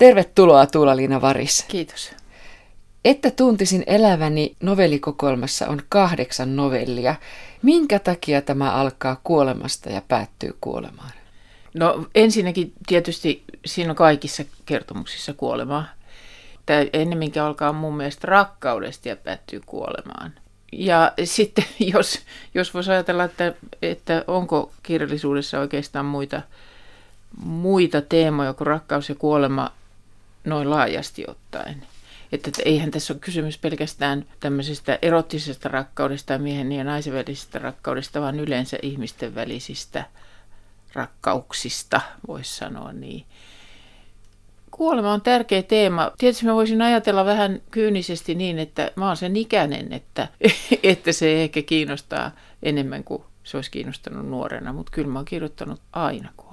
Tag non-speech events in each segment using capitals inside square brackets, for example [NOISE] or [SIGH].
Tervetuloa Tuula-Liina Varis. Kiitos. Että tuntisin eläväni novellikokoelmassa on kahdeksan novellia. Minkä takia tämä alkaa kuolemasta ja päättyy kuolemaan? No ensinnäkin tietysti siinä on kaikissa kertomuksissa kuolemaa. Tämä ennemminkin alkaa mun mielestä rakkaudesta ja päättyy kuolemaan. Ja sitten [LAUGHS] jos, jos voisi ajatella, että, että onko kirjallisuudessa oikeastaan muita, muita teemoja kuin rakkaus ja kuolema noin laajasti ottaen. Että, eihän tässä ole kysymys pelkästään tämmöisestä erottisesta rakkaudesta miehen ja naisen välisestä rakkaudesta, vaan yleensä ihmisten välisistä rakkauksista, voisi sanoa niin. Kuolema on tärkeä teema. Tietysti mä voisin ajatella vähän kyynisesti niin, että mä oon sen ikäinen, että, [LAUGHS] että se ehkä kiinnostaa enemmän kuin se olisi kiinnostanut nuorena, mutta kyllä mä oon kirjoittanut aina kuolemasta.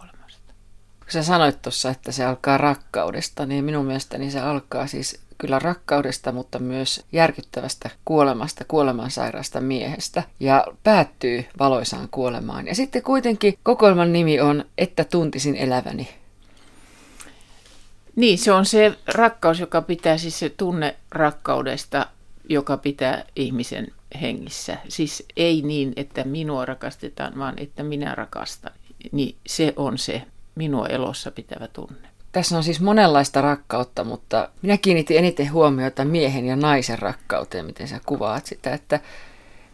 Kun sä sanoit tuossa, että se alkaa rakkaudesta, niin minun mielestäni se alkaa siis kyllä rakkaudesta, mutta myös järkyttävästä kuolemasta, kuolemansairaasta miehestä ja päättyy valoisaan kuolemaan. Ja sitten kuitenkin kokoelman nimi on Että tuntisin eläväni. Niin, se on se rakkaus, joka pitää siis se tunne rakkaudesta, joka pitää ihmisen hengissä. Siis ei niin, että minua rakastetaan, vaan että minä rakastan. Niin se on se minua elossa pitävä tunne. Tässä on siis monenlaista rakkautta, mutta minä kiinnitin eniten huomiota miehen ja naisen rakkauteen, miten sä kuvaat sitä, että,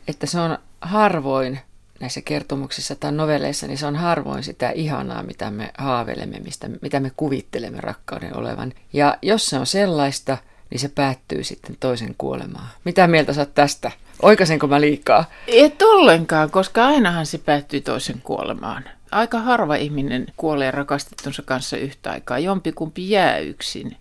että se on harvoin näissä kertomuksissa tai novelleissa, niin se on harvoin sitä ihanaa, mitä me haaveilemme, mistä, mitä me kuvittelemme rakkauden olevan. Ja jos se on sellaista, niin se päättyy sitten toisen kuolemaan. Mitä mieltä sä tästä? Oikaisenko mä liikaa? Et ollenkaan, koska ainahan se päättyy toisen kuolemaan. Aika harva ihminen kuolee rakastettunsa kanssa yhtä aikaa. Jompikumpi jää yksin.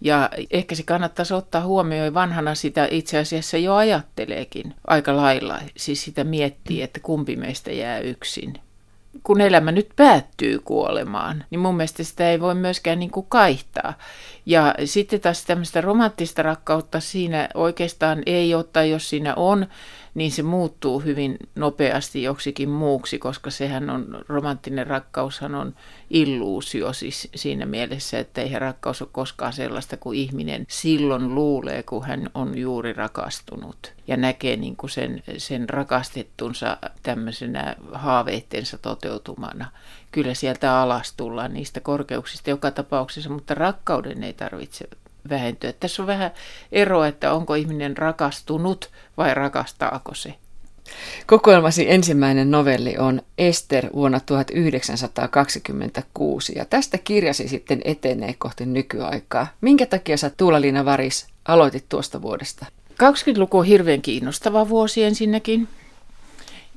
Ja ehkä se kannattaisi ottaa huomioon vanhana sitä itse asiassa jo ajatteleekin aika lailla. Siis sitä miettii, että kumpi meistä jää yksin. Kun elämä nyt päättyy kuolemaan, niin mun mielestä sitä ei voi myöskään niin kuin kaihtaa. Ja sitten taas tämmöistä romanttista rakkautta siinä oikeastaan ei ottaa, jos siinä on niin se muuttuu hyvin nopeasti joksikin muuksi, koska sehän on, romanttinen rakkaushan on illuusio siis siinä mielessä, että ei rakkaus ole koskaan sellaista kuin ihminen silloin luulee, kun hän on juuri rakastunut ja näkee niin kuin sen, sen rakastettunsa tämmöisenä haaveittensa toteutumana. Kyllä sieltä alas tullaan niistä korkeuksista joka tapauksessa, mutta rakkauden ei tarvitse vähentyä. Tässä on vähän eroa, että onko ihminen rakastunut vai rakastaako se. Kokoelmasi ensimmäinen novelli on Ester vuonna 1926 ja tästä kirjasi sitten etenee kohti nykyaikaa. Minkä takia sä Tuula-Liina Varis aloitit tuosta vuodesta? 20-luku on hirveän kiinnostava vuosi ensinnäkin.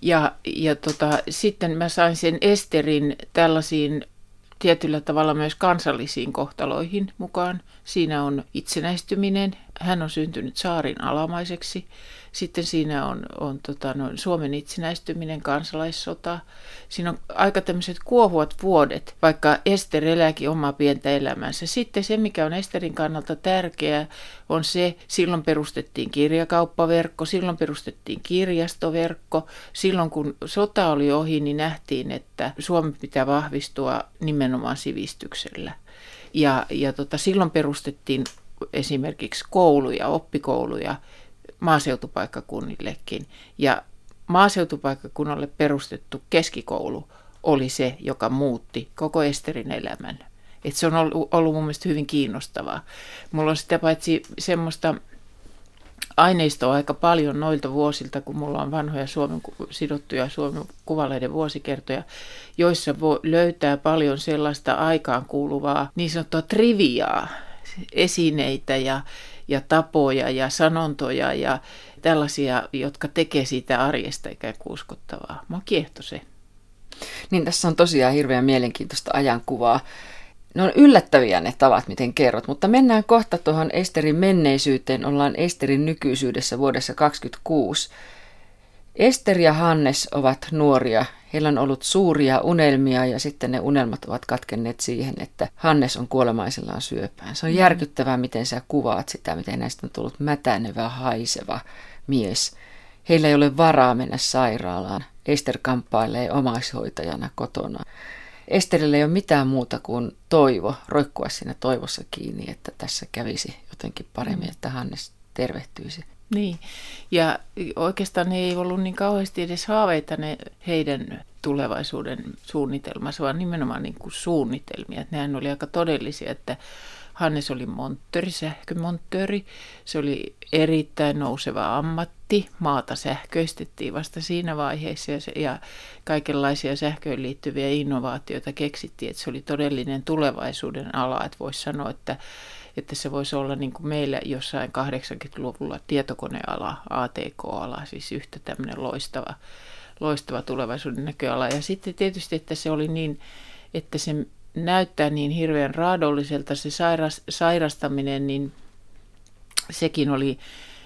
Ja, ja tota, sitten mä sain sen Esterin tällaisiin tietyllä tavalla myös kansallisiin kohtaloihin mukaan. Siinä on itsenäistyminen. Hän on syntynyt saarin alamaiseksi. Sitten siinä on, on tota, no, Suomen itsenäistyminen, kansalaissota. Siinä on aika tämmöiset kuohuvat vuodet, vaikka Ester elääkin omaa pientä elämänsä. Sitten se, mikä on Esterin kannalta tärkeää, on se, silloin perustettiin kirjakauppaverkko, silloin perustettiin kirjastoverkko. Silloin kun sota oli ohi, niin nähtiin, että Suomi pitää vahvistua nimenomaan sivistyksellä. Ja, ja tota, silloin perustettiin esimerkiksi kouluja, oppikouluja maaseutupaikkakunnillekin. Ja maaseutupaikkakunnalle perustettu keskikoulu oli se, joka muutti koko Esterin elämän. Et se on ollut, ollut mun mielestä hyvin kiinnostavaa. Mulla on sitä paitsi semmoista aineistoa aika paljon noilta vuosilta, kun mulla on vanhoja Suomen sidottuja Suomen kuvaleiden vuosikertoja, joissa voi löytää paljon sellaista aikaan kuuluvaa niin sanottua triviaa, esineitä ja, ja tapoja ja sanontoja ja tällaisia, jotka tekee siitä arjesta ikään kuin uskottavaa. Mä kiehto se. Niin tässä on tosiaan hirveän mielenkiintoista ajankuvaa. Ne on yllättäviä ne tavat, miten kerrot, mutta mennään kohta tuohon Esterin menneisyyteen. Ollaan Esterin nykyisyydessä vuodessa 2026. Ester ja Hannes ovat nuoria. Heillä on ollut suuria unelmia ja sitten ne unelmat ovat katkenneet siihen, että Hannes on kuolemaisellaan syöpään. Se on mm. järkyttävää, miten sä kuvaat sitä, miten näistä on tullut mätänevä, haiseva mies. Heillä ei ole varaa mennä sairaalaan. Ester kamppailee omaishoitajana kotona. Esterille ei ole mitään muuta kuin toivo, roikkua siinä toivossa kiinni, että tässä kävisi jotenkin paremmin, mm. että Hannes tervehtyisi. Niin, ja oikeastaan ne ei ollut niin kauheasti edes haaveita ne heidän tulevaisuuden suunnitelmansa, vaan nimenomaan niin kuin suunnitelmia. Että nehän oli aika todellisia, että Hannes oli monttöri, sähkömonttöri. Se oli erittäin nouseva ammatti. Maata sähköistettiin vasta siinä vaiheessa ja, se, ja kaikenlaisia sähköön liittyviä innovaatioita keksittiin. Että se oli todellinen tulevaisuuden ala. Että voisi sanoa, että, että se voisi olla niin kuin meillä jossain 80-luvulla tietokoneala, ATK-ala, siis yhtä tämmöinen loistava, loistava tulevaisuuden näköala. Ja sitten tietysti, että se oli niin, että se näyttää niin hirveän raadolliselta se sairas, sairastaminen, niin sekin oli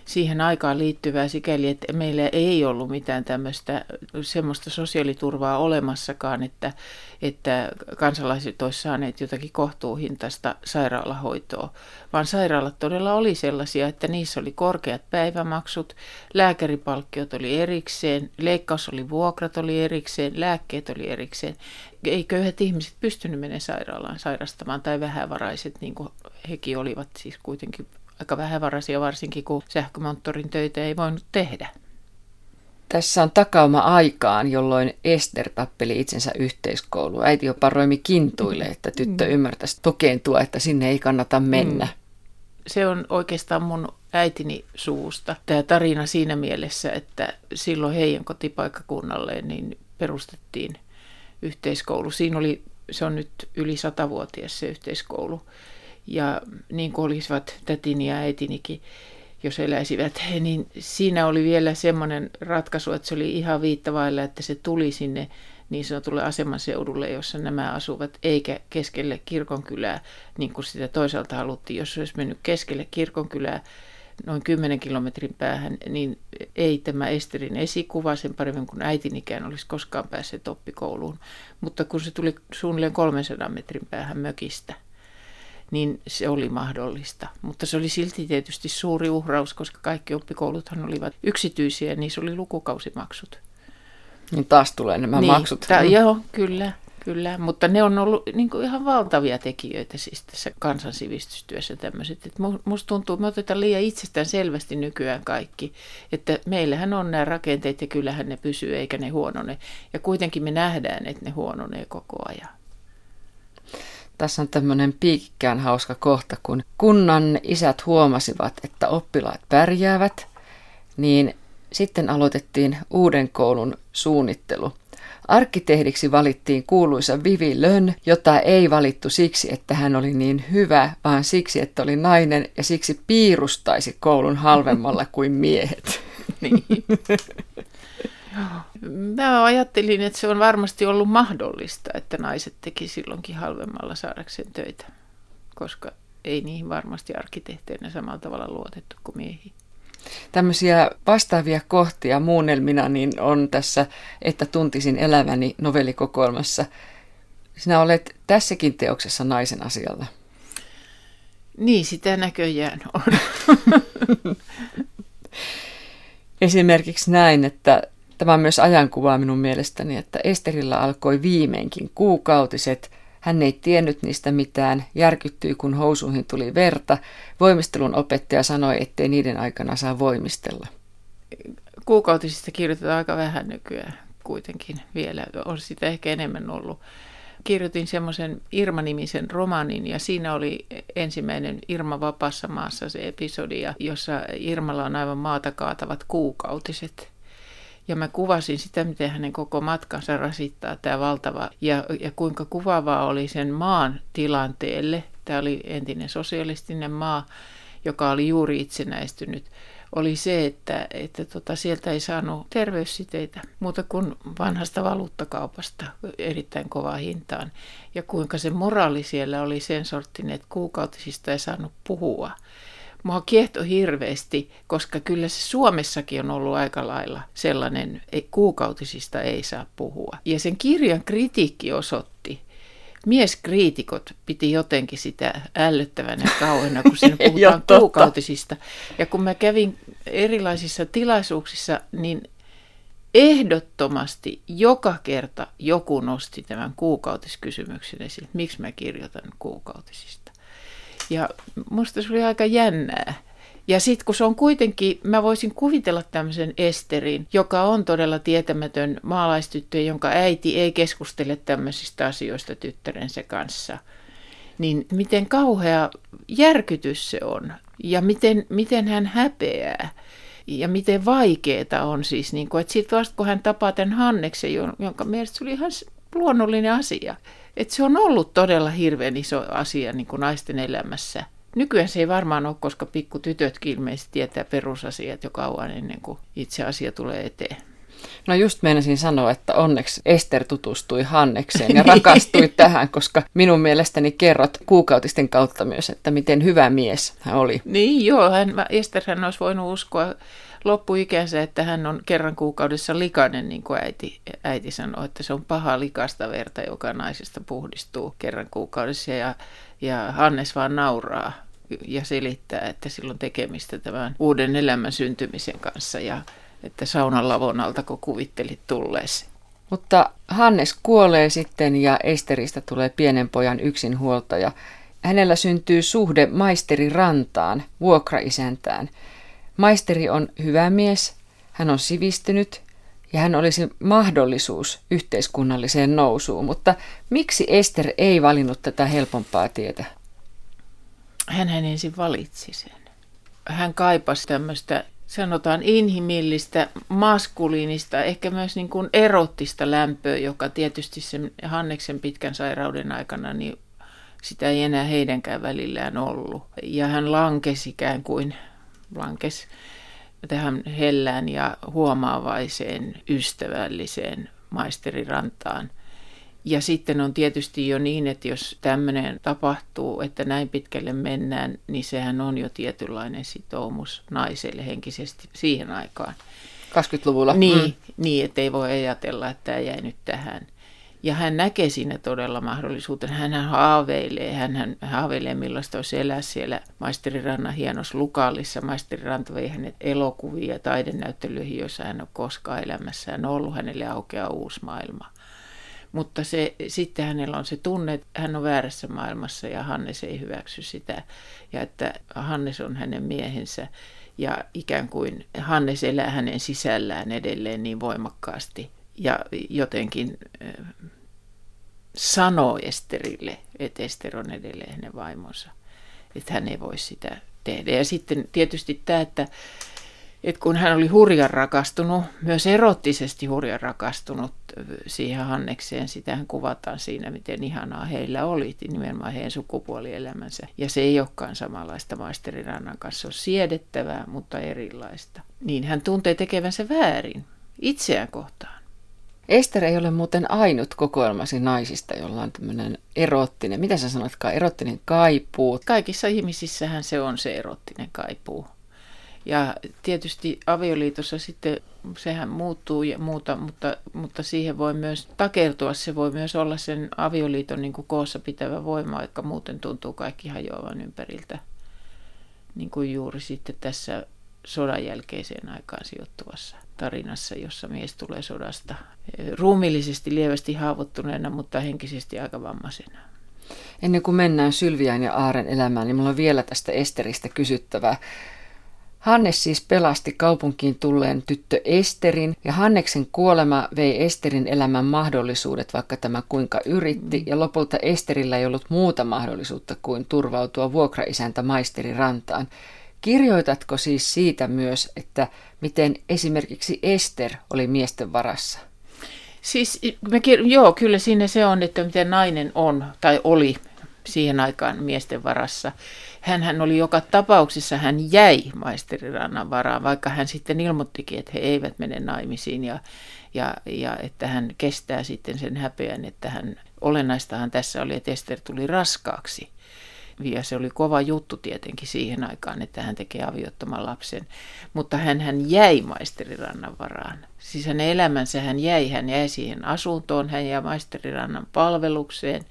siihen aikaan liittyvää sikäli, että meillä ei ollut mitään tämmöistä semmoista sosiaaliturvaa olemassakaan, että, että kansalaiset olisivat saaneet jotakin kohtuuhintaista sairaalahoitoa, vaan sairaalat todella oli sellaisia, että niissä oli korkeat päivämaksut, lääkäripalkkiot oli erikseen, leikkaus oli vuokrat oli erikseen, lääkkeet oli erikseen. Ei köyhät ihmiset pystynyt menemään sairaalaan sairastamaan tai vähävaraiset, niin kuin hekin olivat siis kuitenkin aika vähävaraisia varsinkin, kun sähkömonttorin töitä ei voinut tehdä. Tässä on takauma aikaan, jolloin Ester tappeli itsensä yhteiskouluun. Äiti jopa roimi kintuille, että tyttö mm. ymmärtäisi tokeentua, että sinne ei kannata mennä. Mm. Se on oikeastaan mun äitini suusta. Tämä tarina siinä mielessä, että silloin heidän kotipaikkakunnalleen niin perustettiin yhteiskoulu. Siinä oli, se on nyt yli satavuotias se yhteiskoulu ja niin kuin olisivat tätini ja äitinikin, jos eläisivät, niin siinä oli vielä semmoinen ratkaisu, että se oli ihan viittavailla, että se tuli sinne niin sanotulle asemanseudulle, jossa nämä asuvat, eikä keskelle kirkonkylää, niin kuin sitä toisaalta haluttiin. Jos olisi mennyt keskelle kirkonkylää noin 10 kilometrin päähän, niin ei tämä Esterin esikuva sen paremmin kuin äitinikään olisi koskaan päässyt oppikouluun. Mutta kun se tuli suunnilleen 300 metrin päähän mökistä, niin se oli mahdollista. Mutta se oli silti tietysti suuri uhraus, koska kaikki oppikouluthan olivat yksityisiä ja niissä oli lukukausimaksut. Niin taas tulee nämä niin, maksut. Ta- joo, kyllä, kyllä. Mutta ne on ollut niin kuin ihan valtavia tekijöitä siis tässä kansansivistystyössä tämmöiset. Että musta tuntuu, että me otetaan liian itsestään selvästi nykyään kaikki. Että meillähän on nämä rakenteet ja kyllähän ne pysyy eikä ne huonone. Ja kuitenkin me nähdään, että ne huononee koko ajan. Tässä on tämmöinen piikkään hauska kohta, kun kunnan isät huomasivat, että oppilaat pärjäävät, niin sitten aloitettiin uuden koulun suunnittelu. Arkkitehdiksi valittiin kuuluisa Vivi Lön, jota ei valittu siksi, että hän oli niin hyvä, vaan siksi, että oli nainen ja siksi piirustaisi koulun halvemmalla kuin miehet. Niin. [LAUGHS] Mä ajattelin, että se on varmasti ollut mahdollista, että naiset teki silloinkin halvemmalla saadakseen töitä, koska ei niihin varmasti arkkitehteinä samalla tavalla luotettu kuin miehiin. Tämmöisiä vastaavia kohtia muunnelmina niin on tässä, että tuntisin eläväni novellikokoelmassa. Sinä olet tässäkin teoksessa naisen asialla. Niin, sitä näköjään on. [LAUGHS] Esimerkiksi näin, että Tämä on myös ajankuvaa minun mielestäni, että Esterillä alkoi viimeinkin kuukautiset. Hän ei tiennyt niistä mitään, järkyttyi kun housuihin tuli verta. Voimistelun opettaja sanoi, ettei niiden aikana saa voimistella. Kuukautisista kirjoitetaan aika vähän nykyään kuitenkin vielä. On sitä ehkä enemmän ollut. Kirjoitin semmoisen Irma-nimisen romanin ja siinä oli ensimmäinen Irma vapaassa maassa se episodia, jossa Irmalla on aivan maata kaatavat kuukautiset. Ja mä kuvasin sitä, miten hänen koko matkansa rasittaa tämä valtava, ja, ja kuinka kuvaavaa oli sen maan tilanteelle. Tämä oli entinen sosialistinen maa, joka oli juuri itsenäistynyt oli se, että, että tota, sieltä ei saanut terveyssiteitä muuta kuin vanhasta valuuttakaupasta erittäin kovaa hintaan. Ja kuinka se moraali siellä oli sen sorttinen, että kuukautisista ei saanut puhua. Mua kiehto hirveästi, koska kyllä se Suomessakin on ollut aika lailla sellainen, että kuukautisista ei saa puhua. Ja sen kirjan kritiikki osoitti, mieskriitikot piti jotenkin sitä ällöttävänä kauheena, kun siinä [LAUGHS] puhutaan kuukautisista. Ja kun mä kävin erilaisissa tilaisuuksissa, niin ehdottomasti joka kerta joku nosti tämän kuukautiskysymyksen esiin, miksi mä kirjoitan kuukautisista. Ja musta se oli aika jännää. Ja sitten kun se on kuitenkin, mä voisin kuvitella tämmöisen Esterin, joka on todella tietämätön maalaistyttö, jonka äiti ei keskustele tämmöisistä asioista tyttärensä kanssa. Niin miten kauhea järkytys se on ja miten, miten hän häpeää ja miten vaikeaa on siis, niin kuin, että sitten vasta kun hän tapaa tämän Hanneksen, jonka mielestä se oli ihan luonnollinen asia, että se on ollut todella hirveän iso asia niin kuin naisten elämässä. Nykyään se ei varmaan ole, koska pikkutytötkin ilmeisesti tietää perusasiat jo kauan ennen kuin itse asia tulee eteen. No just meinasin sanoa, että onneksi Ester tutustui Hannekseen ja [LAUGHS] rakastui tähän, koska minun mielestäni kerrot kuukautisten kautta myös, että miten hyvä mies hän oli. Niin joo, hän, Ester hän olisi voinut uskoa loppuikänsä, että hän on kerran kuukaudessa likainen, niin kuin äiti, äiti sanoi, että se on paha likasta verta, joka naisesta puhdistuu kerran kuukaudessa ja, ja Hannes vaan nauraa ja selittää, että silloin tekemistä tämän uuden elämän syntymisen kanssa ja että saunan lavon alta, kun kuvittelit tulleesi. Mutta Hannes kuolee sitten ja Esteristä tulee pienen pojan yksinhuoltaja. Hänellä syntyy suhde maisteri Rantaan, vuokraisäntään. Maisteri on hyvä mies, hän on sivistynyt ja hän olisi mahdollisuus yhteiskunnalliseen nousuun, mutta miksi Ester ei valinnut tätä helpompaa tietä? Hän ensin valitsi sen. Hän kaipasi tämmöistä sanotaan inhimillistä, maskuliinista, ehkä myös niin kuin erottista lämpöä, joka tietysti sen Hanneksen pitkän sairauden aikana, niin sitä ei enää heidänkään välillään ollut. Ja hän lankesi ikään kuin, lankesi tähän hellään ja huomaavaiseen, ystävälliseen maisterirantaan – ja sitten on tietysti jo niin, että jos tämmöinen tapahtuu, että näin pitkälle mennään, niin sehän on jo tietynlainen sitoumus naiselle henkisesti siihen aikaan. 20-luvulla. Niin, mm. niin että ei voi ajatella, että tämä jäi nyt tähän. Ja hän näkee sinne todella mahdollisuuden. Hän haaveilee, hän, haaveilee millaista olisi elää siellä Maisterirannan hienossa lukaalissa. Maisteriranta vei hänet elokuvia ja taidenäyttelyihin, joissa hän on koskaan elämässään ollut. Hänelle aukeaa uusi maailma. Mutta se, sitten hänellä on se tunne, että hän on väärässä maailmassa ja Hannes ei hyväksy sitä. Ja että Hannes on hänen miehensä ja ikään kuin Hannes elää hänen sisällään edelleen niin voimakkaasti. Ja jotenkin äh, sanoo Esterille, että Ester on edelleen hänen vaimonsa. Että hän ei voi sitä tehdä. Ja sitten tietysti tämä, että että kun hän oli hurjan rakastunut, myös erottisesti hurjan rakastunut siihen Hannekseen, sitähän kuvataan siinä, miten ihanaa heillä oli, nimenomaan heidän sukupuolielämänsä. Ja se ei olekaan samanlaista maisterirannan kanssa, se on siedettävää, mutta erilaista. Niin hän tuntee tekevänsä väärin itseään kohtaan. Ester ei ole muuten ainut kokoelmasi naisista, jolla on tämmöinen erottinen, mitä sä sanotkaan, erottinen kaipuu. Kaikissa ihmisissähän se on se erottinen kaipuu. Ja tietysti avioliitossa sitten sehän muuttuu ja muuta, mutta, mutta siihen voi myös takertua. Se voi myös olla sen avioliiton niin kuin koossa pitävä voima, vaikka muuten tuntuu kaikki hajoavan ympäriltä. Niin kuin juuri sitten tässä sodan jälkeiseen aikaan sijoittuvassa tarinassa, jossa mies tulee sodasta ruumillisesti lievästi haavoittuneena, mutta henkisesti aika vammaisena. Ennen kuin mennään Sylviään ja Aaren elämään, niin mulla on vielä tästä Esteristä kysyttävää. Hannes siis pelasti kaupunkiin tulleen tyttö Esterin ja Hanneksen kuolema vei Esterin elämän mahdollisuudet, vaikka tämä kuinka yritti, mm. ja lopulta Esterillä ei ollut muuta mahdollisuutta kuin turvautua vuokraisäntä maisteri rantaan. Kirjoitatko siis siitä myös, että miten esimerkiksi Ester oli miesten varassa? Siis me, joo, kyllä siinä se on, että miten nainen on tai oli siihen aikaan miesten varassa hän oli joka tapauksessa, hän jäi maisterirannan varaan, vaikka hän sitten ilmoittikin, että he eivät mene naimisiin ja, ja, ja että hän kestää sitten sen häpeän, että hän, olennaistahan tässä oli, että Ester tuli raskaaksi. Ja se oli kova juttu tietenkin siihen aikaan, että hän tekee aviottoman lapsen. Mutta hän, hän jäi maisterirannan varaan. Siis hänen elämänsä hän jäi, hän jäi siihen asuntoon, hän jäi maisterirannan palvelukseen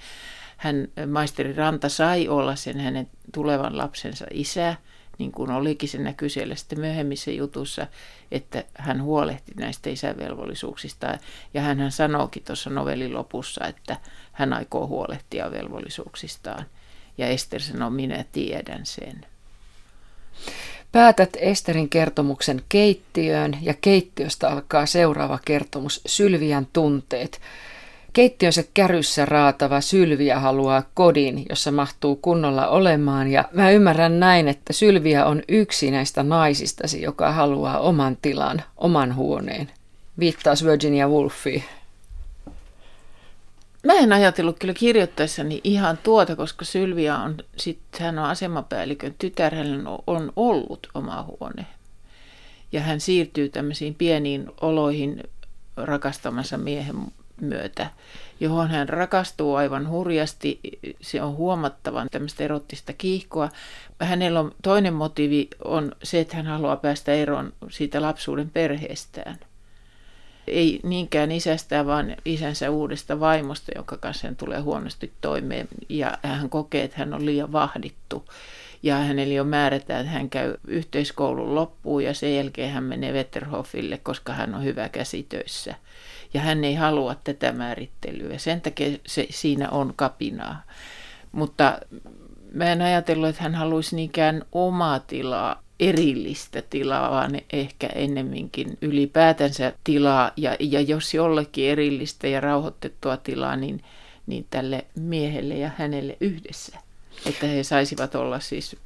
hän, maisteri Ranta sai olla sen hänen tulevan lapsensa isä. niin kuin olikin se näkyy siellä sitten myöhemmissä jutussa, että hän huolehti näistä isävelvollisuuksista. Ja hän sanookin tuossa novellin lopussa, että hän aikoo huolehtia velvollisuuksistaan. Ja Ester sanoo, minä tiedän sen. Päätät Esterin kertomuksen keittiöön ja keittiöstä alkaa seuraava kertomus Sylvian tunteet. Keittiönsä käryssä raatava Sylviä haluaa kodin, jossa mahtuu kunnolla olemaan ja mä ymmärrän näin, että Sylviä on yksi näistä naisistasi, joka haluaa oman tilan, oman huoneen. Viittaus Virginia Woolfiin. Mä en ajatellut kyllä kirjoittaessani ihan tuota, koska Sylvia on, sit, hän on asemapäällikön tytär, hän on ollut oma huone. Ja hän siirtyy tämmöisiin pieniin oloihin rakastamansa miehen myötä, johon hän rakastuu aivan hurjasti. Se on huomattavan tämmöistä erottista kiihkoa. Hänellä on toinen motiivi on se, että hän haluaa päästä eroon siitä lapsuuden perheestään – ei niinkään isästä, vaan isänsä uudesta vaimosta, jonka kanssa hän tulee huonosti toimeen. Ja hän kokee, että hän on liian vahdittu. Ja hänelle jo määrätään, että hän käy yhteiskoulun loppuun ja sen jälkeen hän menee Wetterhofille, koska hän on hyvä käsitöissä. Ja hän ei halua tätä määrittelyä. Sen takia se, siinä on kapinaa. Mutta mä en ajatellut, että hän haluaisi niinkään omaa tilaa erillistä tilaa, vaan ehkä ennemminkin ylipäätänsä tilaa. Ja, ja jos jollekin erillistä ja rauhoitettua tilaa, niin, niin tälle miehelle ja hänelle yhdessä. Että he saisivat olla siis,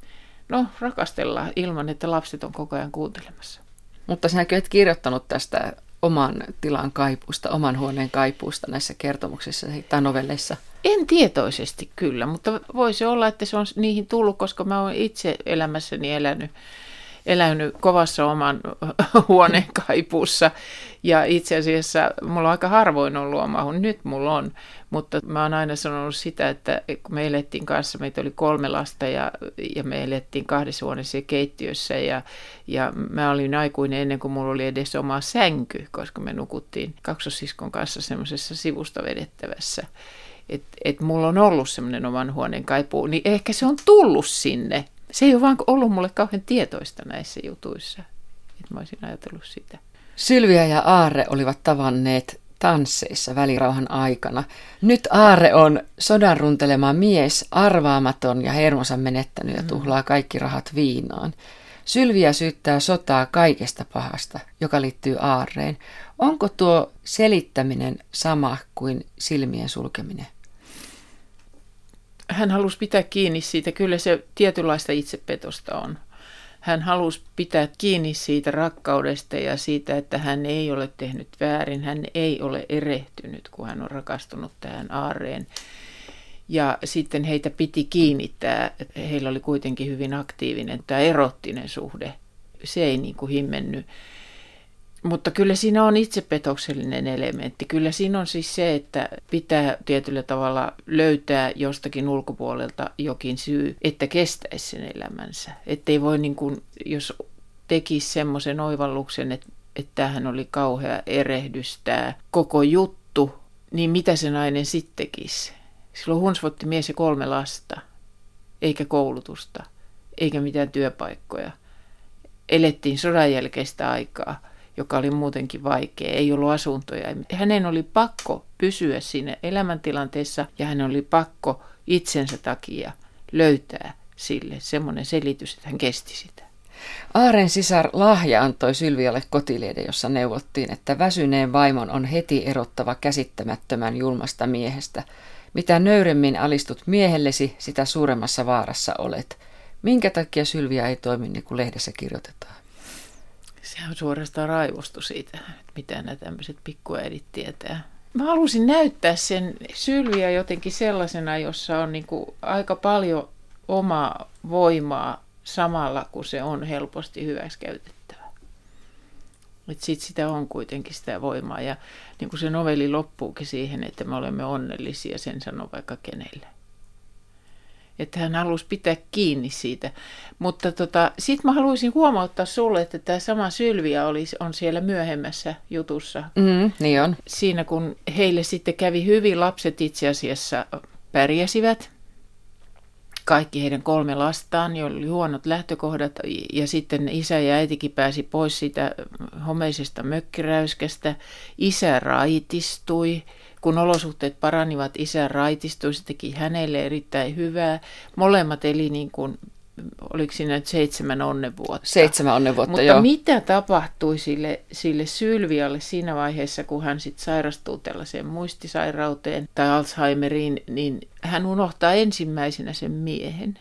no rakastella ilman, että lapset on koko ajan kuuntelemassa. Mutta sinäkö et kirjoittanut tästä oman tilan kaipuusta, oman huoneen kaipuusta näissä kertomuksissa tai novelleissa? En tietoisesti kyllä, mutta voisi olla, että se on niihin tullut, koska mä oon itse elämässäni elänyt elänyt kovassa oman [LAUGHS] huoneen kaipuussa. Ja itse asiassa mulla on aika harvoin ollut oma huone, nyt mulla on. Mutta mä oon aina sanonut sitä, että kun me elettiin kanssa, meitä oli kolme lasta ja, ja me elettiin kahdessa huoneessa keittiössä. Ja, ja mä olin aikuinen ennen kuin mulla oli edes oma sänky, koska me nukuttiin kaksosiskon kanssa semmoisessa sivusta vedettävässä että et mulla on ollut semmoinen oman huoneen kaipuu, niin ehkä se on tullut sinne se ei ole vaan ollut mulle kauhean tietoista näissä jutuissa, että mä olisin ajatellut sitä. Sylviä ja Aarre olivat tavanneet tansseissa välirauhan aikana. Nyt Aarre on sodan runtelema mies, arvaamaton ja hermonsa menettänyt ja mm. tuhlaa kaikki rahat viinaan. Sylviä syyttää sotaa kaikesta pahasta, joka liittyy Aarreen. Onko tuo selittäminen sama kuin silmien sulkeminen? Hän halusi pitää kiinni siitä, kyllä se tietynlaista itsepetosta on. Hän halusi pitää kiinni siitä rakkaudesta ja siitä, että hän ei ole tehnyt väärin, hän ei ole erehtynyt, kun hän on rakastunut tähän aareen. Ja sitten heitä piti kiinnittää, heillä oli kuitenkin hyvin aktiivinen tämä erottinen suhde. Se ei niin kuin himmennyt mutta kyllä siinä on itsepetoksellinen elementti. Kyllä siinä on siis se, että pitää tietyllä tavalla löytää jostakin ulkopuolelta jokin syy, että kestäisi sen elämänsä. Että ei voi niin kuin, jos tekisi semmoisen oivalluksen, että, että tämähän oli kauhea erehdys tämä koko juttu, niin mitä se nainen sitten tekisi? Silloin hunsvotti mies ja kolme lasta, eikä koulutusta, eikä mitään työpaikkoja. Elettiin sodan jälkeistä aikaa joka oli muutenkin vaikea, ei ollut asuntoja. Hänen oli pakko pysyä siinä elämäntilanteessa ja hän oli pakko itsensä takia löytää sille semmoinen selitys, että hän kesti sitä. Aaren sisar Lahja antoi Sylvialle kotiliede, jossa neuvottiin, että väsyneen vaimon on heti erottava käsittämättömän julmasta miehestä. Mitä nöyremmin alistut miehellesi, sitä suuremmassa vaarassa olet. Minkä takia Sylviä ei toimi niin kuin lehdessä kirjoitetaan? Sehän suorastaan raivostu siitä, että mitä nämä tämmöiset pikkuäidit tietää. Mä halusin näyttää sen Sylviä jotenkin sellaisena, jossa on niin kuin aika paljon omaa voimaa samalla, kun se on helposti hyväksikäytettävä. Sitten sitä on kuitenkin sitä voimaa ja niin kuin se novelli loppuukin siihen, että me olemme onnellisia, sen sanoo vaikka kenelle että hän halusi pitää kiinni siitä. Mutta tota, sitten mä haluaisin huomauttaa sulle, että tämä sama Sylvia oli, on siellä myöhemmässä jutussa. Mm, niin on. Siinä kun heille sitten kävi hyvin, lapset itse asiassa pärjäsivät. kaikki heidän kolme lastaan, joilla oli huonot lähtökohdat, ja sitten isä ja äitikin pääsi pois siitä homeisesta mökkiräyskästä. Isä raitistui, kun olosuhteet paranivat, isä raitistui, se teki hänelle erittäin hyvää. Molemmat eli niin kuin oliko siinä nyt seitsemän onnevuotta. Seitsemän onnevuotta, Mutta joo. mitä tapahtui sille, sille Sylvialle siinä vaiheessa, kun hän sitten sairastuu tällaiseen muistisairauteen tai Alzheimeriin, niin hän unohtaa ensimmäisenä sen miehen.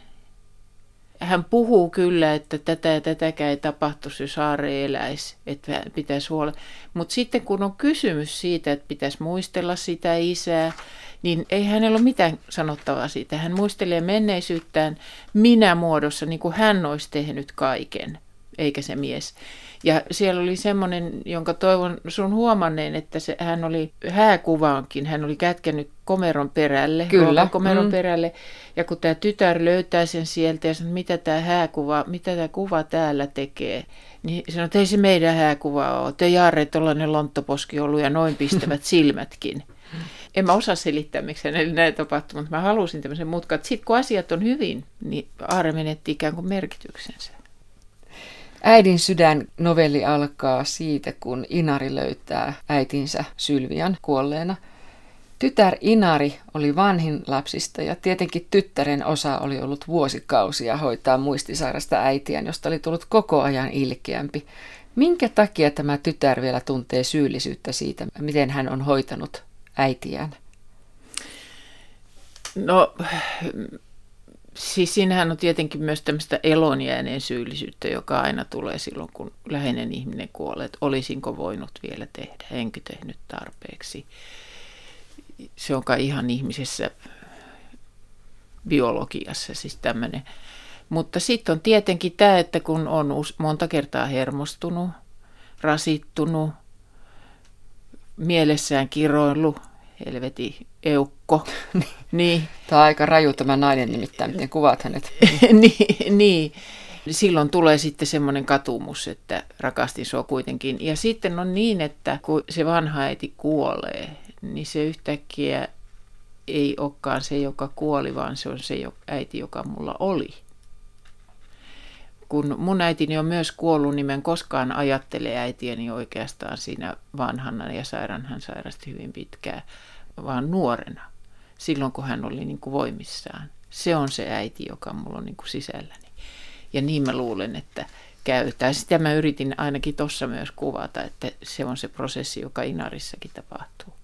Hän puhuu kyllä, että tätä ja tätäkään ei tapahtuisi, jos Aare eläisi, että pitäisi huolella. Mutta sitten kun on kysymys siitä, että pitäisi muistella sitä isää, niin ei hänellä ole mitään sanottavaa siitä. Hän muistelee menneisyyttään minä muodossa, niin kuin hän olisi tehnyt kaiken, eikä se mies. Ja siellä oli semmoinen, jonka toivon sun huomanneen, että se, hän oli hääkuvaankin, hän oli kätkenyt komeron perälle, Kyllä. komeron Mm. perälle. Ja kun tämä tytär löytää sen sieltä ja sanoo, mitä tämä hääkuva, mitä tämä kuva täällä tekee, niin sanoo, että ei se meidän hääkuva ole. Te Jaare, tuollainen lonttoposki ollut ja noin pistävät [LAUGHS] silmätkin. En mä osaa selittää, miksi hänelle näin tapahtui, mutta mä halusin tämmöisen mutkan. Sitten kun asiat on hyvin, niin Aare menetti ikään kuin merkityksensä. Äidin sydän novelli alkaa siitä, kun Inari löytää äitinsä Sylvian kuolleena. Tytär Inari oli vanhin lapsista ja tietenkin tyttären osa oli ollut vuosikausia hoitaa muistisairasta äitiään, josta oli tullut koko ajan ilkeämpi. Minkä takia tämä tytär vielä tuntee syyllisyyttä siitä, miten hän on hoitanut äitiään? No, siis siinähän on tietenkin myös tämmöistä elonjääneen syyllisyyttä, joka aina tulee silloin, kun läheinen ihminen kuolee, että olisinko voinut vielä tehdä, enkö tehnyt tarpeeksi. Se on kai ihan ihmisessä biologiassa siis tämmöinen. Mutta sitten on tietenkin tämä, että kun on monta kertaa hermostunut, rasittunut, mielessään kiroillut, helveti eukko, [LAUGHS] niin, Tämä on aika raju tämä nainen nimittäin, miten kuvaat hänet. [LAUGHS] niin, niin. Silloin tulee sitten semmoinen katumus, että rakastin sua kuitenkin. Ja sitten on niin, että kun se vanha äiti kuolee, niin se yhtäkkiä ei olekaan se, joka kuoli, vaan se on se äiti, joka mulla oli. Kun mun äitini on myös kuollut, niin mä en koskaan ajattele äitiäni oikeastaan siinä vanhana ja sairaan hän sairasti hyvin pitkään, vaan nuorena, silloin kun hän oli niin kuin voimissaan. Se on se äiti, joka mulla on niin kuin sisälläni. Ja niin mä luulen, että käy. Tai sitä mä yritin ainakin tuossa myös kuvata, että se on se prosessi, joka Inarissakin tapahtuu.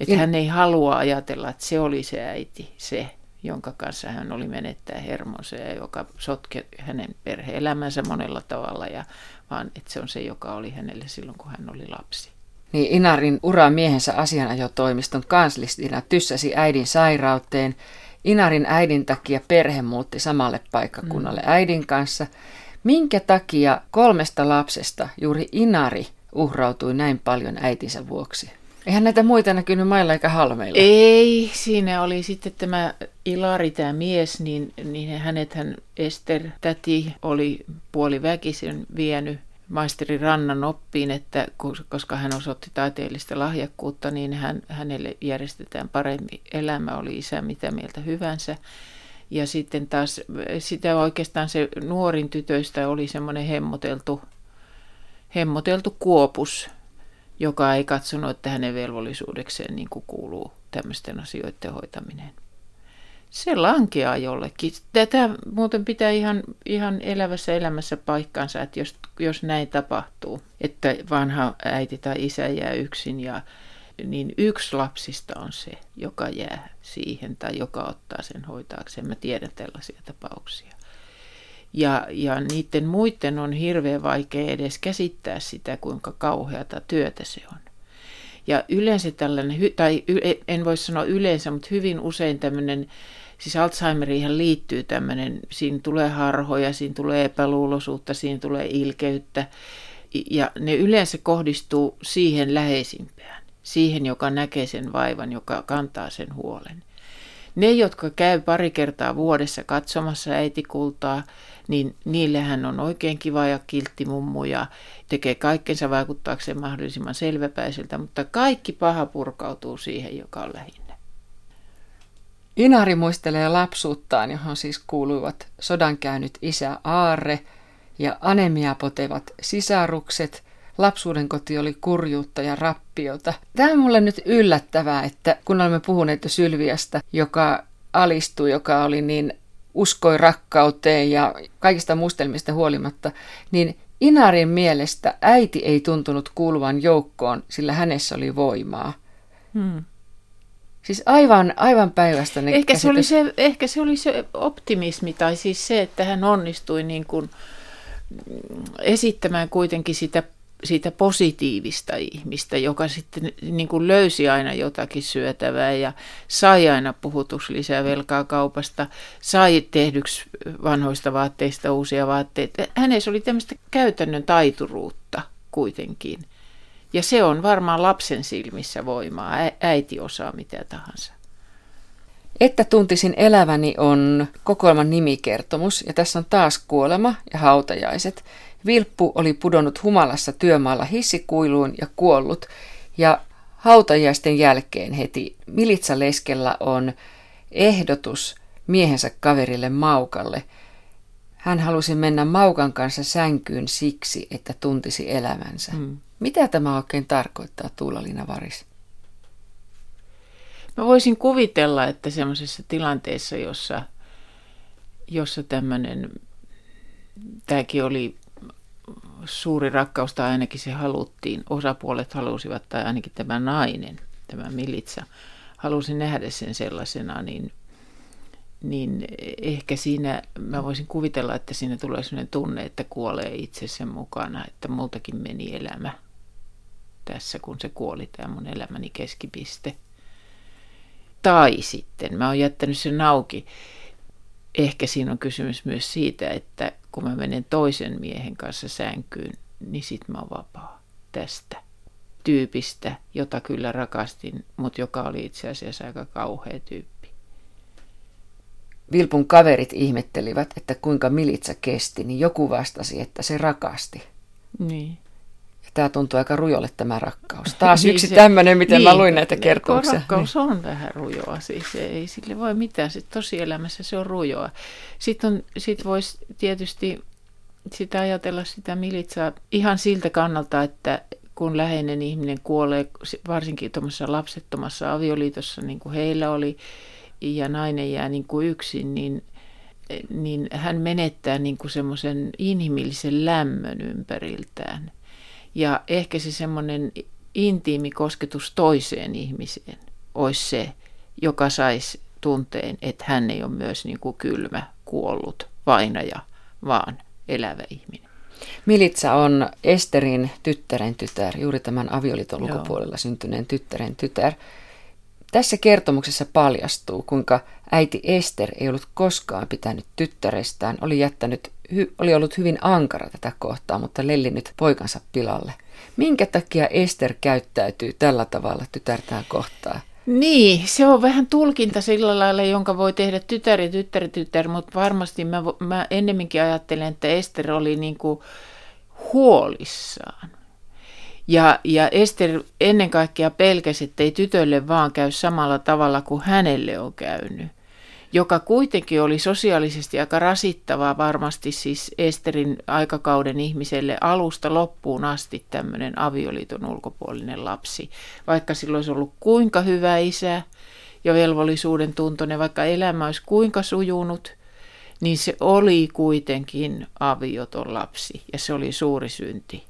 Että hän ei halua ajatella, että se oli se äiti, se, jonka kanssa hän oli menettää hermonsa ja joka sotke hänen perhe-elämänsä monella tavalla, ja, vaan että se on se, joka oli hänelle silloin, kun hän oli lapsi. Niin Inarin ura miehensä asianajotoimiston kanslistina tyssäsi äidin sairauteen. Inarin äidin takia perhe muutti samalle paikkakunnalle mm. äidin kanssa. Minkä takia kolmesta lapsesta juuri Inari uhrautui näin paljon äitinsä vuoksi? Eihän näitä muita näkynyt mailla eikä halmeilla. Ei, siinä oli sitten tämä Ilari, tämä mies, niin, niin hänet hän Ester, täti, oli puoli väkisin vienyt maisteri Rannan oppiin, että koska hän osoitti taiteellista lahjakkuutta, niin hän, hänelle järjestetään parempi elämä, oli isä mitä mieltä hyvänsä. Ja sitten taas sitä oikeastaan se nuorin tytöistä oli semmoinen hemmoteltu, hemmoteltu kuopus, joka ei katsonut, että hänen velvollisuudekseen niin kuin kuuluu tämmöisten asioiden hoitaminen. Se lankeaa jollekin. Tätä muuten pitää ihan, ihan elävässä elämässä paikkaansa, että jos, jos näin tapahtuu, että vanha äiti tai isä jää yksin, ja, niin yksi lapsista on se, joka jää siihen tai joka ottaa sen hoitaakseen. Mä tiedän tällaisia tapauksia. Ja, ja niiden muiden on hirveän vaikea edes käsittää sitä, kuinka kauheata työtä se on. Ja yleensä tällainen, tai en voi sanoa yleensä, mutta hyvin usein tämmöinen, siis Alzheimeriin liittyy tämmöinen, siinä tulee harhoja, siinä tulee epäluuloisuutta, siinä tulee ilkeyttä. Ja ne yleensä kohdistuu siihen läheisimpään, siihen, joka näkee sen vaivan, joka kantaa sen huolen. Ne, jotka käy pari kertaa vuodessa katsomassa äitikultaa, niin niillähän on oikein kiva ja kiltti mummu ja tekee kaikkensa vaikuttaakseen mahdollisimman selväpäiseltä, mutta kaikki paha purkautuu siihen, joka on lähinnä. Inari muistelee lapsuuttaan, johon siis kuuluivat sodankäynyt isä Aarre ja anemia potevat sisarukset. Lapsuuden koti oli kurjuutta ja rappiota. Tämä on mulle nyt yllättävää, että kun olemme puhuneet jo joka alistui, joka oli niin uskoi rakkauteen ja kaikista mustelmista huolimatta, niin Inarin mielestä äiti ei tuntunut kuuluvan joukkoon, sillä hänessä oli voimaa. Hmm. Siis aivan, aivan päivästä. Ehkä se, oli se, ehkä se oli se optimismi tai siis se, että hän onnistui niin kuin esittämään kuitenkin sitä, sitä positiivista ihmistä, joka sitten niin kuin löysi aina jotakin syötävää ja sai aina puhutus lisää velkaa kaupasta, sai tehdyksi vanhoista vaatteista uusia vaatteita. Hänessä oli tämmöistä käytännön taituruutta kuitenkin. Ja se on varmaan lapsen silmissä voimaa. Äiti osaa mitä tahansa. Että tuntisin eläväni on kokoelman nimikertomus ja tässä on taas kuolema ja hautajaiset. Vilppu oli pudonnut humalassa työmaalla hissikuiluun ja kuollut ja hautajaisten jälkeen heti Militsa Leskellä on ehdotus miehensä kaverille Maukalle. Hän halusi mennä Maukan kanssa sänkyyn siksi, että tuntisi elämänsä. Hmm. Mitä tämä oikein tarkoittaa, Tuula-Liina Varis? Mä voisin kuvitella, että semmoisessa tilanteessa, jossa, jossa tämmöinen, tämäkin oli suuri rakkaus, tai ainakin se haluttiin, osapuolet halusivat, tai ainakin tämä nainen, tämä Militsa, halusi nähdä sen sellaisena, niin, niin ehkä siinä, mä voisin kuvitella, että siinä tulee sellainen tunne, että kuolee itse sen mukana, että multakin meni elämä tässä, kun se kuoli, tämä mun elämäni keskipiste. Tai sitten, mä oon jättänyt sen auki, ehkä siinä on kysymys myös siitä, että kun mä menen toisen miehen kanssa sänkyyn, niin sit mä oon vapaa tästä tyypistä, jota kyllä rakastin, mutta joka oli itse asiassa aika kauhea tyyppi. Vilpun kaverit ihmettelivät, että kuinka Militsa kesti, niin joku vastasi, että se rakasti. Niin. Tämä tuntuu aika rujolle tämä rakkaus. Taas niin yksi se, tämmöinen, miten niin, mä luin näitä kertomuksia. Rakkaus niin. on vähän rujoa, siis ei sille voi mitään. Sitten tosielämässä se on rujoa. Sitten, on, sit voisi tietysti sitä ajatella sitä militsaa ihan siltä kannalta, että kun läheinen ihminen kuolee, varsinkin tuommoisessa lapsettomassa avioliitossa, niin kuin heillä oli, ja nainen jää niin kuin yksin, niin, niin hän menettää niin kuin semmoisen inhimillisen lämmön ympäriltään – ja ehkä se semmoinen intiimi kosketus toiseen ihmiseen olisi se, joka saisi tunteen, että hän ei ole myös niin kuin kylmä, kuollut vainaja, vaan elävä ihminen. Militsa on Esterin tyttären tytär, juuri tämän avioliiton ulkopuolella syntyneen tyttären tytär. Tässä kertomuksessa paljastuu, kuinka äiti Ester ei ollut koskaan pitänyt tyttärestään, oli, jättänyt, hy, oli ollut hyvin ankara tätä kohtaa, mutta lellinyt poikansa pilalle. Minkä takia Ester käyttäytyy tällä tavalla tytärtään kohtaan? Niin, se on vähän tulkinta sillä lailla, jonka voi tehdä tytär ja tytär tytär, mutta varmasti mä, mä ennemminkin ajattelen, että Ester oli niin kuin huolissaan. Ja, ja Ester ennen kaikkea pelkäsi, että ei tytölle vaan käy samalla tavalla kuin hänelle on käynyt joka kuitenkin oli sosiaalisesti aika rasittavaa varmasti siis Esterin aikakauden ihmiselle alusta loppuun asti tämmöinen avioliiton ulkopuolinen lapsi. Vaikka sillä olisi ollut kuinka hyvä isä ja velvollisuuden tuntoinen, vaikka elämä olisi kuinka sujunut, niin se oli kuitenkin avioton lapsi ja se oli suuri synti.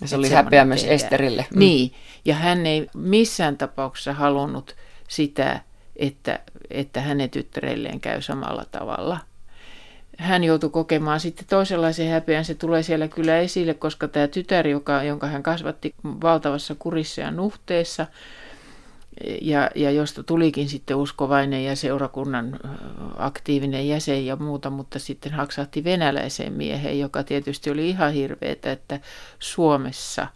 Ja se oli häpeä myös Esterille. Mm. Niin, ja hän ei missään tapauksessa halunnut sitä, että, että hänen tyttäreilleen käy samalla tavalla. Hän joutui kokemaan sitten toisenlaisen häpeän. Se tulee siellä kyllä esille, koska tämä tytär, joka, jonka hän kasvatti valtavassa kurissa ja nuhteessa, ja, ja josta tulikin sitten uskovainen ja seurakunnan aktiivinen jäsen ja muuta, mutta sitten haksahti venäläiseen mieheen, joka tietysti oli ihan hirveetä, että Suomessa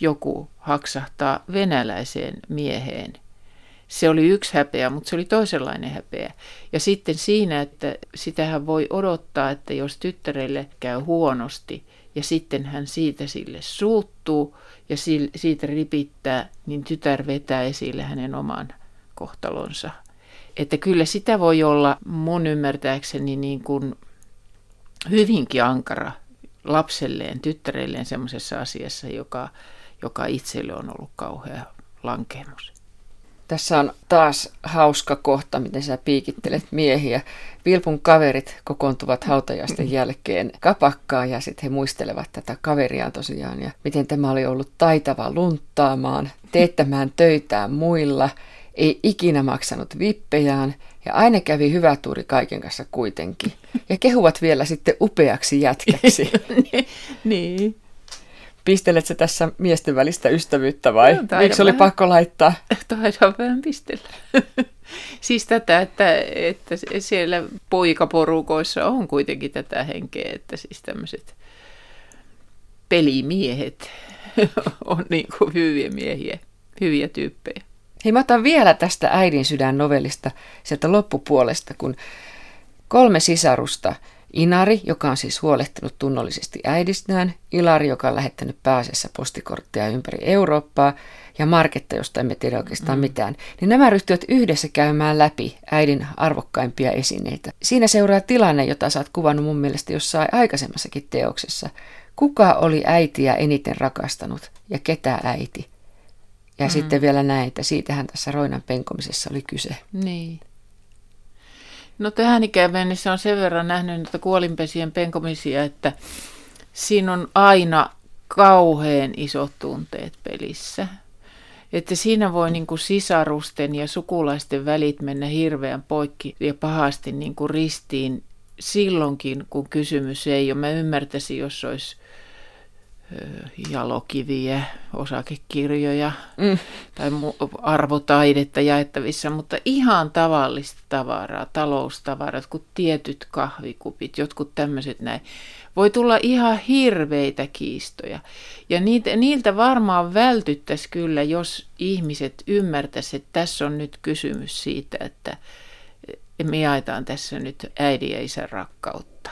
joku haksahtaa venäläiseen mieheen – se oli yksi häpeä, mutta se oli toisenlainen häpeä. Ja sitten siinä, että sitähän voi odottaa, että jos tyttärelle käy huonosti ja sitten hän siitä sille suuttuu ja siitä ripittää, niin tytär vetää esille hänen oman kohtalonsa. Että kyllä sitä voi olla mun ymmärtääkseni niin kuin hyvinkin ankara lapselleen, tyttärelleen semmoisessa asiassa, joka, joka itselle on ollut kauhea lankemus. Tässä on taas hauska kohta, miten sä piikittelet miehiä. Vilpun kaverit kokoontuvat hautajaisten jälkeen kapakkaan ja sitten he muistelevat tätä kaveriaan tosiaan ja miten tämä oli ollut taitava lunttaamaan, teettämään töitään muilla, ei ikinä maksanut vippejään ja aina kävi hyvä tuuri kaiken kanssa kuitenkin. Ja kehuvat vielä sitten upeaksi jätkäksi. [LAUGHS] niin. Pistelet se tässä miesten välistä ystävyyttä vai? No, Miksi oli pakko laittaa? [LAUGHS] Taidan vähän pistellä. [LAUGHS] siis tätä, että, että siellä poikaporukoissa on kuitenkin tätä henkeä, että siis tämmöiset pelimiehet [LAUGHS] on niin kuin hyviä miehiä, hyviä tyyppejä. Hei, mä otan vielä tästä äidin sydän novellista sieltä loppupuolesta, kun kolme sisarusta – Inari, joka on siis huolehtinut tunnollisesti äidistään, Ilari, joka on lähettänyt pääasiassa postikortteja ympäri Eurooppaa, ja Marketta, josta emme tiedä oikeastaan mm. mitään, niin nämä ryhtyvät yhdessä käymään läpi äidin arvokkaimpia esineitä. Siinä seuraa tilanne, jota sä oot kuvannut mun mielestä jossain aikaisemmassakin teoksessa. Kuka oli äitiä eniten rakastanut ja ketä äiti? Ja mm. sitten vielä näin, että siitähän tässä Roinan penkomisessa oli kyse. Niin. No tähän ikään mennessä on sen verran nähnyt näitä kuolinpesien penkomisia, että siinä on aina kauhean isot tunteet pelissä. Että siinä voi niin kuin sisarusten ja sukulaisten välit mennä hirveän poikki ja pahasti niin kuin ristiin silloinkin, kun kysymys ei ole. Mä ymmärtäisin, jos olisi jalokiviä, osakekirjoja mm. tai arvotaidetta jaettavissa, mutta ihan tavallista tavaraa, taloustavarat, kuin tietyt kahvikupit, jotkut tämmöiset näin. Voi tulla ihan hirveitä kiistoja. Ja niitä, niiltä varmaan vältyttäisiin kyllä, jos ihmiset ymmärtäisivät, että tässä on nyt kysymys siitä, että me jaetaan tässä nyt äidin ja isän rakkautta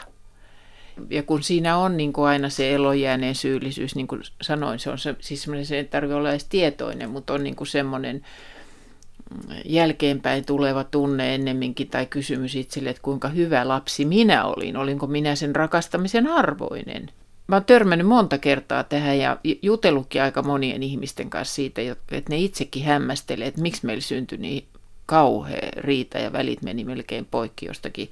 ja kun siinä on niin kuin aina se elojääneen syyllisyys, niin kuin sanoin, se on se, siis se ei tarvitse olla edes tietoinen, mutta on niin kuin semmoinen mm, jälkeenpäin tuleva tunne ennemminkin tai kysymys itselle, että kuinka hyvä lapsi minä olin, olinko minä sen rakastamisen arvoinen. Mä oon törmännyt monta kertaa tähän ja jutellutkin aika monien ihmisten kanssa siitä, että ne itsekin hämmästelee, että miksi meillä syntyi niin kauhea riita ja välit meni melkein poikki jostakin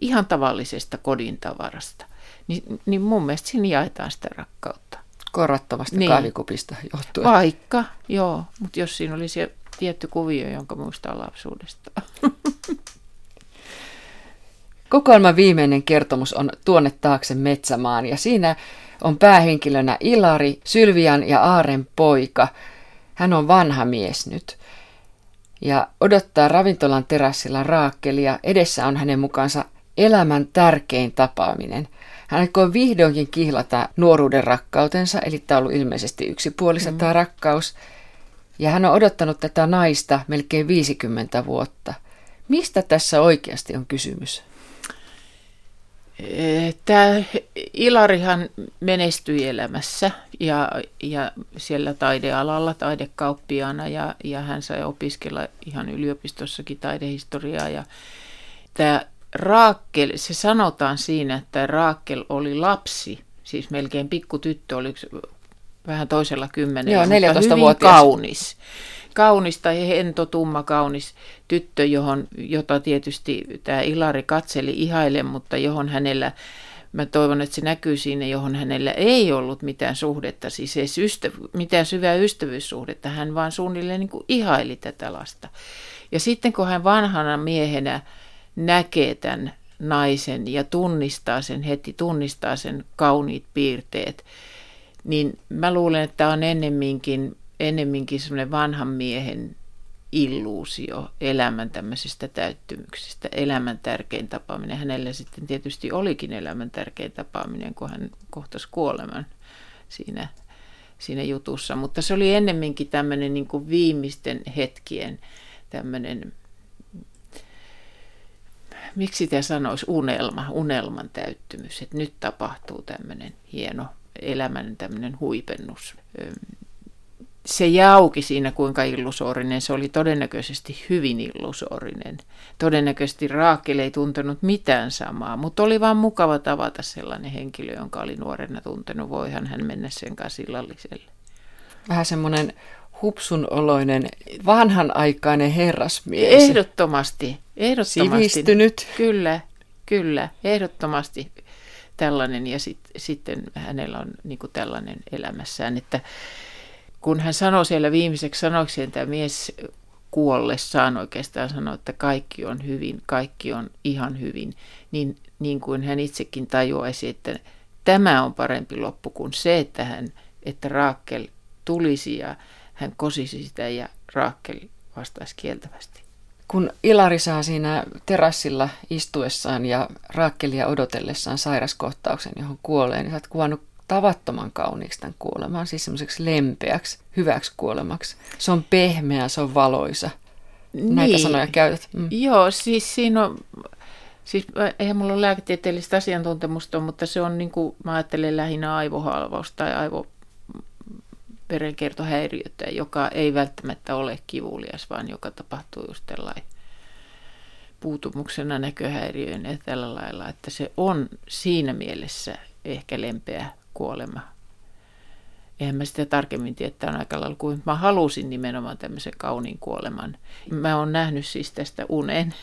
ihan tavallisesta kodin tavarasta. Niin, niin mun mielestä siinä jaetaan sitä rakkautta. Korvattavasta niin. kahvikupista johtuen. Vaikka, joo, mutta jos siinä oli se tietty kuvio, jonka muistaa lapsuudesta. [LAUGHS] Kokoelman viimeinen kertomus on Tuonne taakse metsämaan ja siinä on päähenkilönä Ilari, Sylvian ja Aaren poika. Hän on vanha mies nyt ja odottaa ravintolan terassilla Raakkelia. Edessä on hänen mukaansa elämän tärkein tapaaminen. Hän aikoo vihdoinkin kihlata nuoruuden rakkautensa, eli tämä on ollut ilmeisesti yksipuolista mm. tämä rakkaus. Ja hän on odottanut tätä naista melkein 50 vuotta. Mistä tässä oikeasti on kysymys? Tämä Ilarihan menestyi elämässä ja, ja siellä taidealalla taidekauppiaana ja, ja hän sai opiskella ihan yliopistossakin taidehistoriaa. Ja tämä Raakkel, se sanotaan siinä, että Raakkel oli lapsi, siis melkein pikkutyttö, oli vähän toisella kymmenellä, Joo, 14 hyvin kaunis. Kaunis tai hento, tumma, kaunis tyttö, johon, jota tietysti tämä Ilari katseli ihaille, mutta johon hänellä, mä toivon, että se näkyy siinä, johon hänellä ei ollut mitään suhdetta, siis ei ystäv- mitään syvää ystävyyssuhdetta, hän vaan suunnilleen niin kuin ihaili tätä lasta. Ja sitten kun hän vanhana miehenä näkee tämän naisen ja tunnistaa sen heti, tunnistaa sen kauniit piirteet, niin mä luulen, että tämä on ennemminkin, ennemminkin semmoinen vanhan miehen illuusio elämän tämmöisestä täyttymyksestä, elämän tärkein tapaaminen. Hänellä sitten tietysti olikin elämän tärkein tapaaminen, kun hän kohtasi kuoleman siinä, siinä jutussa, mutta se oli ennemminkin tämmöinen niin kuin viimeisten hetkien tämmöinen miksi te sanoisi unelma, unelman täyttymys, että nyt tapahtuu tämmöinen hieno elämän tämmöinen huipennus. se jauki siinä, kuinka illusorinen. Se oli todennäköisesti hyvin illusorinen. Todennäköisesti Raakel ei tuntenut mitään samaa, mutta oli vaan mukava tavata sellainen henkilö, jonka oli nuorena tuntenut. Voihan hän mennä sen kanssa illalliselle. Vähän semmoinen hupsun oloinen, vanhanaikainen herrasmies. Ehdottomasti, ehdottomasti. Sivistynyt. Kyllä, kyllä, ehdottomasti tällainen ja sit, sitten hänellä on niin tällainen elämässään, että kun hän sanoi siellä viimeiseksi sanoikseen tämä mies kuollessaan oikeastaan sanoi, että kaikki on hyvin, kaikki on ihan hyvin, niin, niin kuin hän itsekin tajuaisi, että tämä on parempi loppu kuin se, että, hän, että Raakkel tulisi ja hän kosisi sitä ja Raakkel vastaisi kieltävästi. Kun Ilari saa siinä terassilla istuessaan ja Raakkelia odotellessaan sairaskohtauksen, johon kuolee, niin sä oot kuvannut tavattoman kauniiksi tämän kuoleman, siis semmoiseksi lempeäksi, hyväksi kuolemaksi. Se on pehmeä, se on valoisa. Niin. Näitä sanoja käytät. Mm. Joo, siis siinä on, siis eihän mulla ole lääketieteellistä asiantuntemusta, mutta se on niin kuin, mä ajattelen lähinnä aivohalvaus tai aivo verenkiertohäiriötä, joka ei välttämättä ole kivulias, vaan joka tapahtuu just tällainen puutumuksena näköhäiriöön ja tällä lailla, että se on siinä mielessä ehkä lempeä kuolema. Eihän mä sitä tarkemmin on aika lailla kuin mä halusin nimenomaan tämmöisen kauniin kuoleman. Mä oon nähnyt siis tästä unen.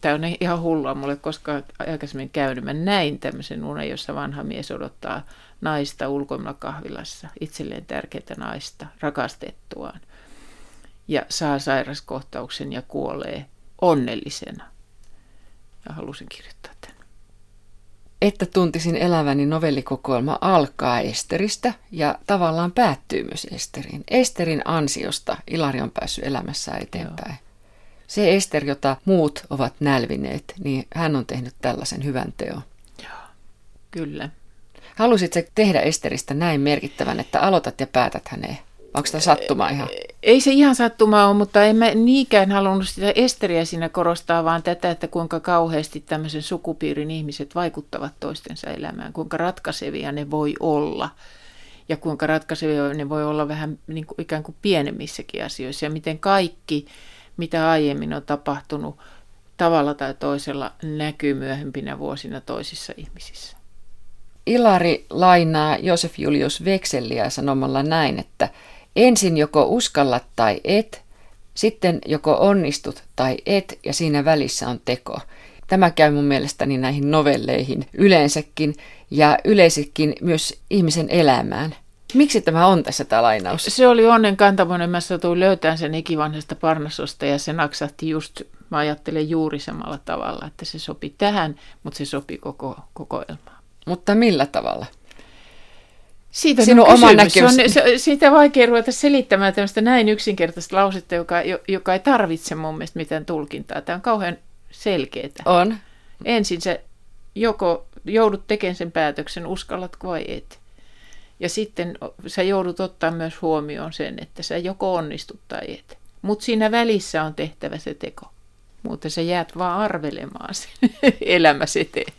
Tämä on ihan hullua mulle koskaan aikaisemmin käynyt. Mä näin tämmöisen unen, jossa vanha mies odottaa naista ulkoimalla kahvilassa, itselleen tärkeää naista, rakastettuaan. Ja saa sairaskohtauksen ja kuolee onnellisena. Ja halusin kirjoittaa tämän. Että tuntisin eläväni novellikokoelma alkaa Esteristä ja tavallaan päättyy myös Esteriin. Esterin ansiosta Ilari on päässyt elämässä eteenpäin. Joo. Se Ester, jota muut ovat nälvineet, niin hän on tehnyt tällaisen hyvän teon. Joo, kyllä. Halusitko tehdä Esteristä näin merkittävän, että aloitat ja päätät häneen? Onko tämä sattuma ihan? Ei se ihan sattuma ole, mutta en mä niinkään halunnut sitä Esteriä siinä korostaa, vaan tätä, että kuinka kauheasti tämmöisen sukupiirin ihmiset vaikuttavat toistensa elämään, kuinka ratkaisevia ne voi olla ja kuinka ratkaisevia ne voi olla vähän niin kuin ikään kuin pienemmissäkin asioissa ja miten kaikki, mitä aiemmin on tapahtunut, tavalla tai toisella näkyy myöhempinä vuosina toisissa ihmisissä. Ilari lainaa Josef Julius Vekselliä sanomalla näin, että ensin joko uskallat tai et, sitten joko onnistut tai et, ja siinä välissä on teko. Tämä käy mun mielestäni näihin novelleihin yleensäkin ja yleisikin myös ihmisen elämään. Miksi tämä on tässä tämä lainaus? Se oli onnen kantamoinen. Mä satuin löytämään sen ikivanhasta Parnasosta ja se naksahti just, mä ajattelen juuri samalla tavalla, että se sopi tähän, mutta se sopi koko kokoelmaan. Mutta millä tavalla? Siitä Sinun on oma näkemys. Se on, se, siitä on vaikea ruveta selittämään tämmöistä näin yksinkertaista lausetta, joka, joka ei tarvitse mun mielestä mitään tulkintaa. Tämä on kauhean selkeää. On. Ensin sä joko joudut tekemään sen päätöksen, uskallatko vai et. Ja sitten sä joudut ottaa myös huomioon sen, että sä joko onnistut tai et. Mutta siinä välissä on tehtävä se teko. Mutta sä jäät vaan arvelemaan sen [LAUGHS] elämäsi eteen.